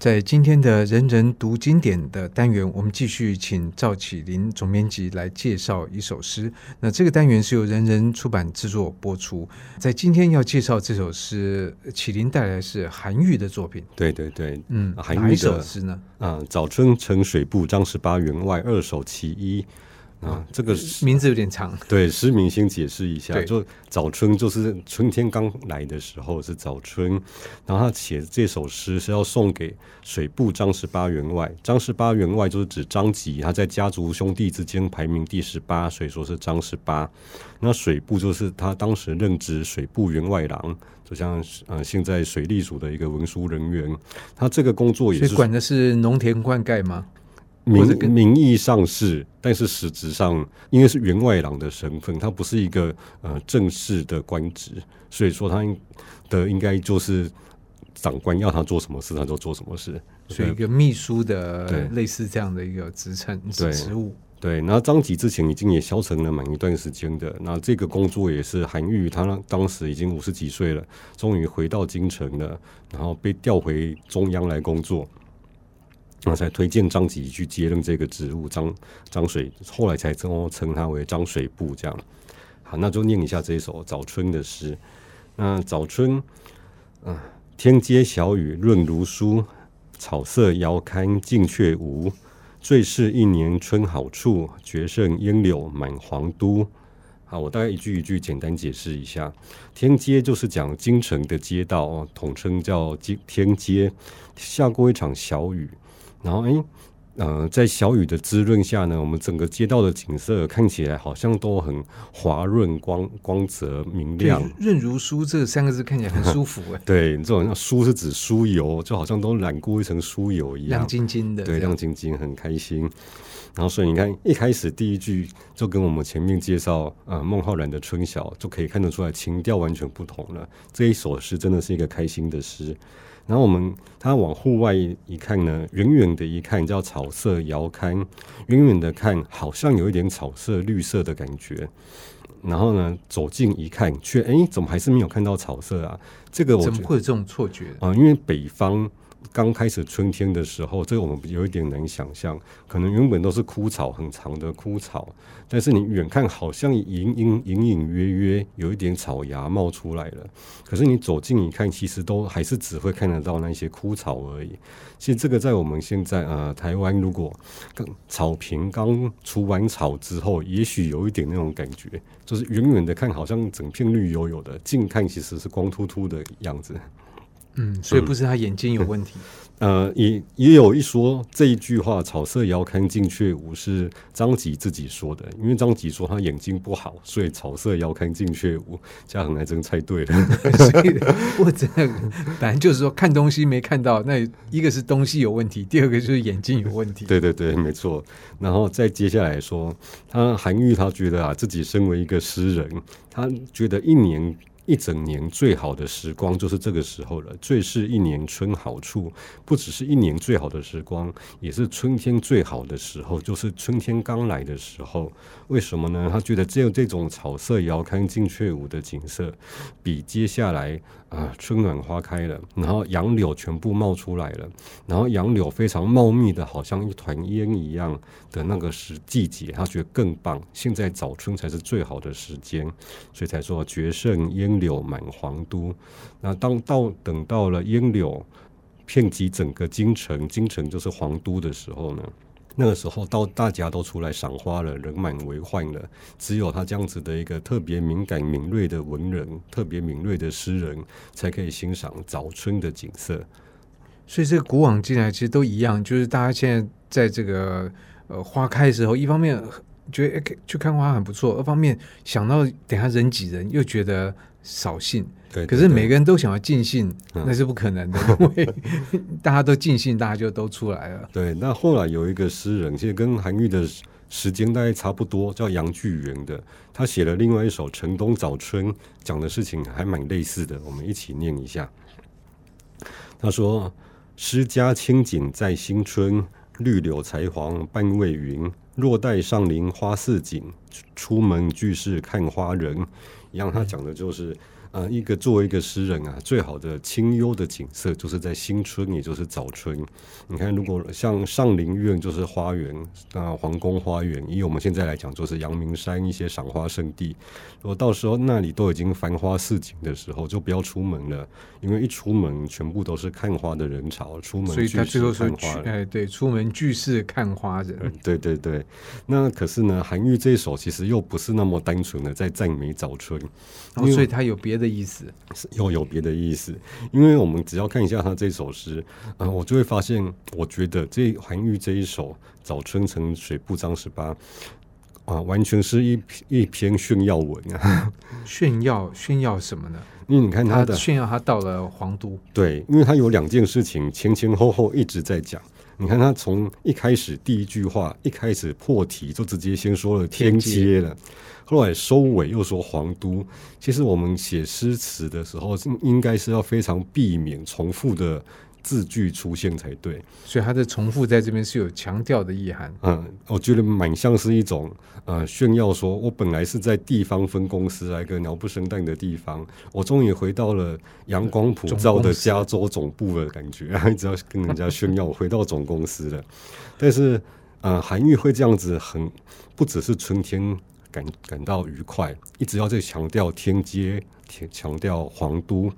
在今天的人人读经典的单元，我们继续请赵启林总编辑来介绍一首诗。那这个单元是由人人出版制作播出。在今天要介绍这首诗，启林带来是韩愈的作品。对对对，嗯，韩愈的哪一首诗呢？啊，早春呈水部张十八员外二首其一。啊，这个名字有点长。对，诗明先解释一下，对就早春就是春天刚来的时候是早春，然后他写这首诗是要送给水部张十八员外，张十八员外就是指张籍，他在家族兄弟之间排名第十八，所以说是张十八。那水部就是他当时任职水部员外郎，就像呃现在水利署的一个文书人员，他这个工作也是管的是农田灌溉吗？名名义上是，但是实质上，因为是员外郎的身份，他不是一个呃正式的官职，所以说他的应该就是长官要他做什么事，他就做什么事，所以一个秘书的类似这样的一个职称职务。对，然后张籍之前已经也消沉了蛮一段时间的，那这个工作也是韩愈他当时已经五十几岁了，终于回到京城了，然后被调回中央来工作。那才推荐张籍去接任这个职务，张张水后来才称称他为张水部这样。好，那就念一下这一首早春的诗。那早春，嗯，天街小雨润如酥，草色遥看近却无。最是一年春好处，绝胜烟柳满皇都。好，我大概一句一句简单解释一下。天街就是讲京城的街道哦，统称叫京天街。下过一场小雨。然后，哎，呃，在小雨的滋润下呢，我们整个街道的景色看起来好像都很滑润、光光泽明亮。润如酥这三个字看起来很舒服哎。对，这种像酥是指酥油，就好像都染过一层酥油一样，亮晶晶的。对，亮晶晶，很开心。然后，所以你看，一开始第一句就跟我们前面介绍呃孟浩然的《春晓》就可以看得出来，情调完全不同了。这一首诗真的是一个开心的诗。然后我们他往户外一看呢，远远的一看叫草色遥看，远远的看好像有一点草色绿色的感觉。然后呢，走近一看，却哎，怎么还是没有看到草色啊？这个我怎么会有这种错觉啊、呃？因为北方。刚开始春天的时候，这个我们有一点难想象，可能原本都是枯草，很长的枯草，但是你远看好像隐隐隐隐约约有一点草芽冒出来了，可是你走近一看，其实都还是只会看得到那些枯草而已。其实这个在我们现在呃台湾，如果刚草坪刚除完草之后，也许有一点那种感觉，就是远远的看好像整片绿油油的，近看其实是光秃秃的样子。嗯，所以不是他眼睛有问题。嗯、呃，也也有一说这一句话“草色遥看近却无”是张籍自己说的，因为张籍说他眼睛不好，所以“草色遥看近却无”。嘉恒还真猜对了。所以我真的反正就是说看东西没看到，那一个是东西有问题，第二个就是眼睛有问题。对对对，没错。然后再接下来说，他韩愈他觉得啊，自己身为一个诗人，他觉得一年。一整年最好的时光就是这个时候了。最是一年春好处，不只是一年最好的时光，也是春天最好的时候，就是春天刚来的时候。为什么呢？他觉得只有这种草色遥看近却无的景色，比接下来啊、春暖花开了，然后杨柳全部冒出来了，然后杨柳非常茂密的，好像一团烟一样的那个时季节，他觉得更棒。现在早春才是最好的时间，所以才说绝胜烟柳满皇都。那当到等到了烟柳遍及整个京城，京城就是皇都的时候呢？那个时候，到大家都出来赏花了，人满为患了。只有他这样子的一个特别敏感、敏锐的文人，特别敏锐的诗人，才可以欣赏早春的景色。所以，这个古往今来其实都一样，就是大家现在在这个呃花开的时候，一方面觉得诶去看花很不错，二方面想到等下人挤人，又觉得扫兴。对，可是每个人都想要尽兴，那是不可能的，因为 大家都尽兴，大家就都出来了。对，那后来有一个诗人，其实跟韩愈的时间大概差不多，叫杨巨源的，他写了另外一首《城东早春》，讲的事情还蛮类似的，我们一起念一下。他说：“诗家清景在新春，绿柳才黄半未匀。若待上林花似锦，出门俱是看花人。”一样，他讲的就是。呃，一个作为一个诗人啊，最好的清幽的景色就是在新春，也就是早春。你看，如果像上林苑就是花园，啊，皇宫花园，以我们现在来讲，就是阳明山一些赏花胜地。如果到时候那里都已经繁花似锦的时候，就不要出门了，因为一出门全部都是看花的人潮。出门，所以他最后说，哎，对，出门俱是看花人。嗯，对对对。那可是呢，韩愈这一首其实又不是那么单纯的在赞美早春，哦，所以他有别的意思，又有别的意思。因为我们只要看一下他这首诗，啊，我就会发现，我觉得这韩愈这一首《早春呈水部张十八》啊，完全是一一篇炫耀文啊！炫耀炫耀什么呢？因为你看他的他炫耀，他到了皇都，对，因为他有两件事情前前后后一直在讲。你看他从一开始第一句话一开始破题就直接先说了天阶了，后来收尾又说皇都。其实我们写诗词的时候，应该是要非常避免重复的字句出现才对，所以它的重复在这边是有强调的意涵。嗯，我觉得蛮像是一种呃炫耀，说我本来是在地方分公司，来个鸟不生蛋的地方，我终于回到了阳光普照的加州总部的感觉，一直要跟人家炫耀我回到总公司了。但是呃，韩愈会这样子很不只是春天感感到愉快，一直要在强调天阶，强调皇都。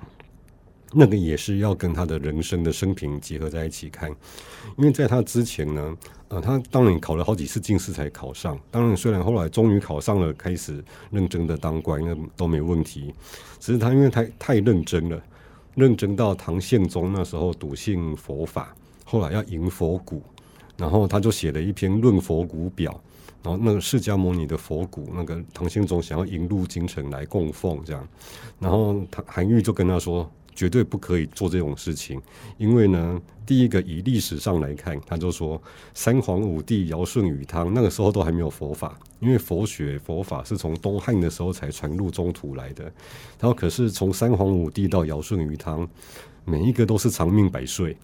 那个也是要跟他的人生的生平结合在一起看，因为在他之前呢，呃，他当然考了好几次进士才考上。当然，虽然后来终于考上了，开始认真的当官，那都没问题。只是他因为太太认真了，认真到唐宪宗那时候笃信佛法，后来要迎佛骨，然后他就写了一篇《论佛骨表》，然后那个释迦牟尼的佛骨，那个唐宪宗想要迎入京城来供奉，这样，然后他韩愈就跟他说。绝对不可以做这种事情，因为呢，第一个以历史上来看，他就说三皇五帝尧舜禹汤那个时候都还没有佛法，因为佛学佛法是从东汉的时候才传入中土来的。然后可是从三皇五帝到尧舜禹汤，每一个都是长命百岁。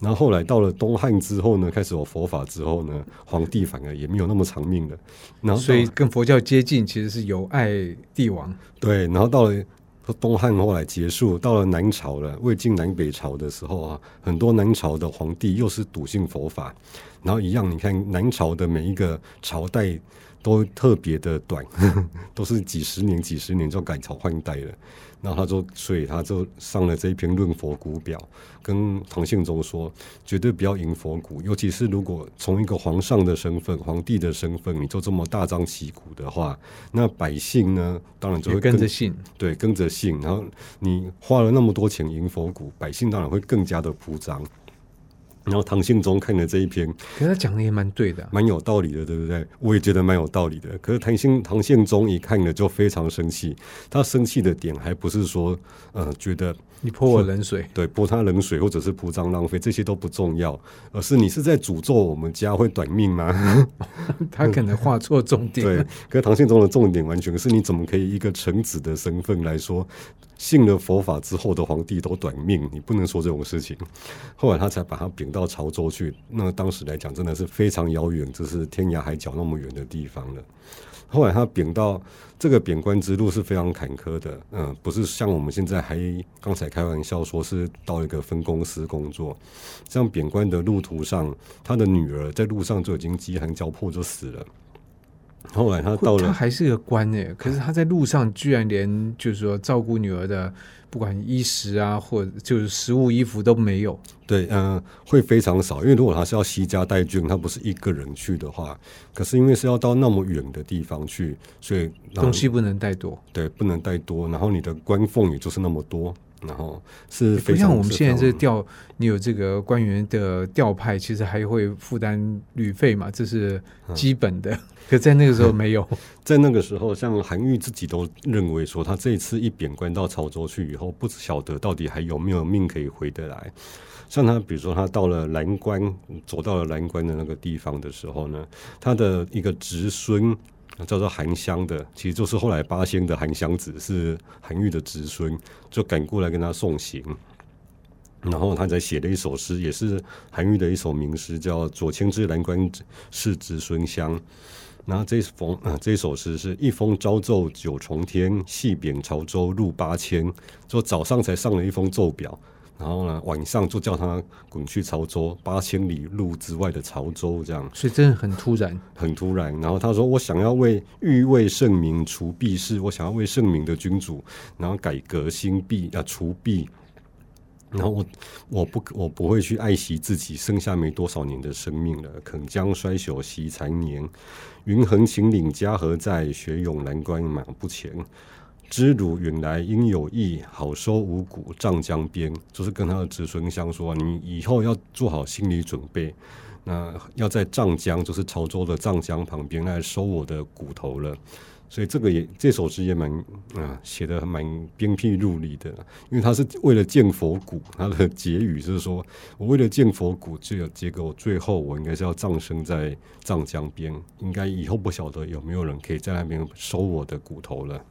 然后后来到了东汉之后呢，开始有佛法之后呢，皇帝反而也没有那么长命了。然后所以跟佛教接近，其实是有爱帝王。对，然后到了。东汉后来结束，到了南朝了，魏晋南北朝的时候啊，很多南朝的皇帝又是笃信佛法，然后一样，你看南朝的每一个朝代都特别的短，都是几十年、几十年就改朝换代了。然后他就，所以他就上了这一篇《论佛骨表》，跟唐宪宗说，绝对不要迎佛骨，尤其是如果从一个皇上的身份、皇帝的身份，你就这么大张旗鼓的话，那百姓呢，当然就会跟，跟着信，对，跟着信。然后你花了那么多钱迎佛骨，百姓当然会更加的铺张。然后唐宪宗看了这一篇，可是他讲的也蛮对的，啊，蛮有道理的，对不对？我也觉得蛮有道理的。可是唐宪唐宪宗一看了就非常生气，他生气的点还不是说，呃，觉得你泼我冷水，对，泼他冷水，或者是铺张浪费，这些都不重要，而是你是在诅咒我们家会短命吗？他可能画错重点。对，可是唐宪宗的重点完全是你怎么可以一个臣子的身份来说，信了佛法之后的皇帝都短命，你不能说这种事情。后来他才把他贬到潮州去，那当时来讲真的是非常遥远，就是天涯海角那么远的地方了。后来他贬到这个贬官之路是非常坎坷的，嗯，不是像我们现在还刚才开玩笑说是到一个分公司工作，这样贬官的路途上，他的女儿在路上就已经饥寒交迫就死了。后来他到了，他还是个官诶，可是他在路上居然连就是说照顾女儿的。不管衣食啊，或就是食物、衣服都没有。对，嗯、呃，会非常少。因为如果他是要携家带眷，他不是一个人去的话，可是因为是要到那么远的地方去，所以东西不能带多。对，不能带多。然后你的官俸也就是那么多。然后是不像我们现在这调，你有这个官员的调派，其实还会负担旅费嘛，这是基本的。嗯、可在那个时候没有，在那个时候，像韩愈自己都认为说，他这一次一贬官到潮州去以后，不晓得到底还有没有命可以回得来。像他，比如说他到了蓝关，走到了蓝关的那个地方的时候呢，他的一个侄孙。叫做韩湘的，其实就是后来八仙的韩湘子，是韩愈的侄孙，就赶过来跟他送行，然后他才写了一首诗，也是韩愈的一首名诗，叫《左迁至蓝关是侄孙湘》。然后这封，这首诗是一封朝奏九重天，细贬潮州路八千。说早上才上了一封奏表，然后呢，晚上就叫他滚去潮州八千里路之外的潮州，这样。所以真的很突然，很突然。然后他说：“我想要为欲为圣明除弊事，我想要为圣明的君主，然后改革新弊啊，除弊。”然后我我不我不会去爱惜自己剩下没多少年的生命了，肯将衰朽惜残年。云横秦岭家何在？雪拥蓝关马不前。知汝远来应有意，好收五谷瘴江边。就是跟他的子孙相说，你以后要做好心理准备，那要在瘴江，就是潮州的瘴江旁边来收我的骨头了。所以这个也这首诗也蛮啊写的蛮鞭辟入里的，因为他是为了见佛骨，他的结语是说，我为了见佛骨，这个结果最后我应该是要葬身在藏江边，应该以后不晓得有没有人可以在那边收我的骨头了。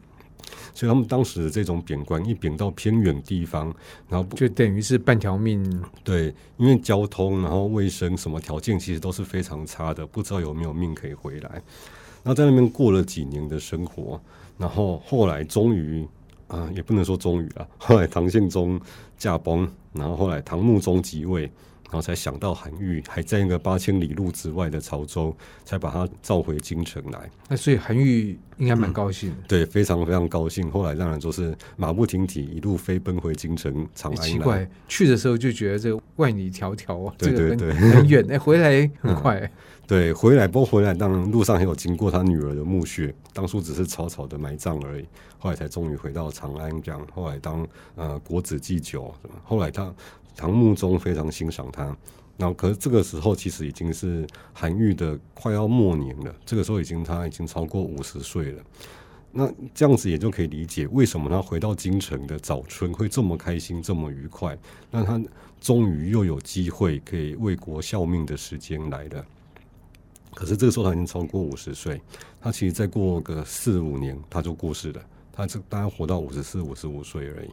所以他们当时的这种贬官一贬到偏远地方，然后就等于是半条命。对，因为交通然后卫生什么条件其实都是非常差的，不知道有没有命可以回来。然后在那边过了几年的生活，然后后来终于啊、呃，也不能说终于啊，后来唐宪宗驾崩，然后后来唐穆宗即位，然后才想到韩愈还在那个八千里路之外的潮州，才把他召回京城来。那所以韩愈应该蛮高兴、嗯，对，非常非常高兴。后来当然就是马不停蹄，一路飞奔回京城长安来。奇怪，去的时候就觉得这个万里迢迢啊，对对对，很远，哎，回来很快。嗯对，回来不过回来，当然路上还有经过他女儿的墓穴，当初只是草草的埋葬而已，后来才终于回到长安这样。后来当呃国子祭酒，后来他唐穆宗非常欣赏他，然后可是这个时候其实已经是韩愈的快要末年了，这个时候已经他已经超过五十岁了。那这样子也就可以理解为什么他回到京城的早春会这么开心，这么愉快。那他终于又有机会可以为国效命的时间来了。可是这个时候他已经超过五十岁，他其实再过个四五年他就过世了，他这大概活到五十四、五十五岁而已。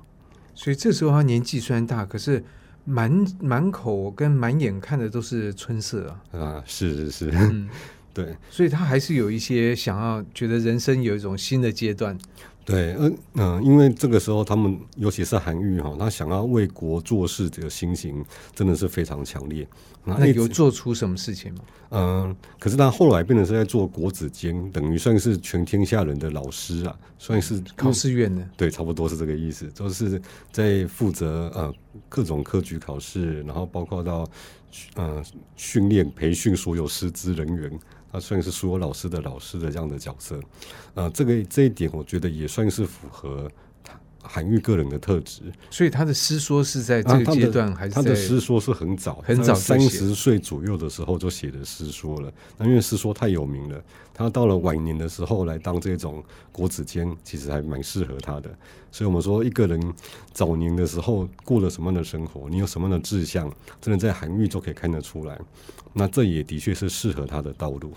所以这时候他年纪虽然大，可是满满口跟满眼看的都是春色啊！啊，是是是，嗯、对，所以他还是有一些想要觉得人生有一种新的阶段。对，嗯嗯，因为这个时候他们，尤其是韩愈哈，他想要为国做事，这个心情真的是非常强烈。那有做出什么事情吗？嗯，可是他后来变成是在做国子监，等于算是全天下人的老师啊，算是考试院的。对，差不多是这个意思，就是在负责呃各种科举考试，然后包括到呃训练培训所有师资人员。他算是所有老师的老师的这样的角色，呃，这个这一点我觉得也算是符合韩愈个人的特质。所以他的诗说是在这个阶段还是他的诗说是很早很早三十岁左右的时候就写的诗说了。那因为诗说太有名了，他到了晚年的时候来当这种国子监，其实还蛮适合他的。所以我们说一个人早年的时候过了什么样的生活，你有什么样的志向，真的在韩愈就可以看得出来。那这也的确是适合他的道路。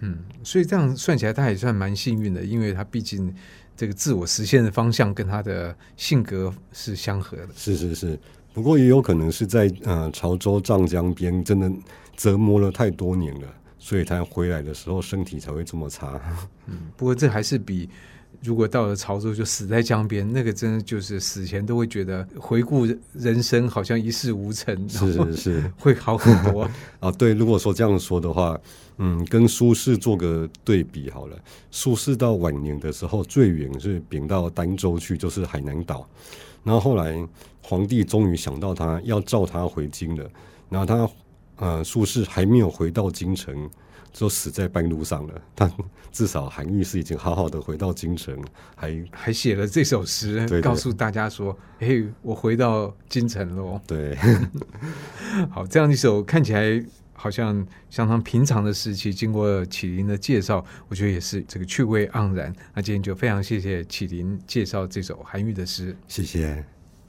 嗯，所以这样算起来，他也算蛮幸运的，因为他毕竟这个自我实现的方向跟他的性格是相合的。是是是，不过也有可能是在呃潮州瘴江边真的折磨了太多年了，所以他回来的时候身体才会这么差。嗯，不过这还是比。如果到了潮州就死在江边，那个真的就是死前都会觉得回顾人生好像一事无成，是是是，会好很多 啊。对，如果说这样说的话，嗯，跟苏轼做个对比好了。苏轼到晚年的时候，最远是贬到儋州去，就是海南岛。然后后来皇帝终于想到他要召他回京了，然后他呃，苏轼还没有回到京城。就死在半路上了，但至少韩愈是已经好好的回到京城，还还写了这首诗，对对告诉大家说：“嘿，我回到京城喽。”对，好，这样一首看起来好像相当平常的诗，其实经过启麟的介绍，我觉得也是这个趣味盎然。那今天就非常谢谢启麟介绍这首韩愈的诗，谢谢。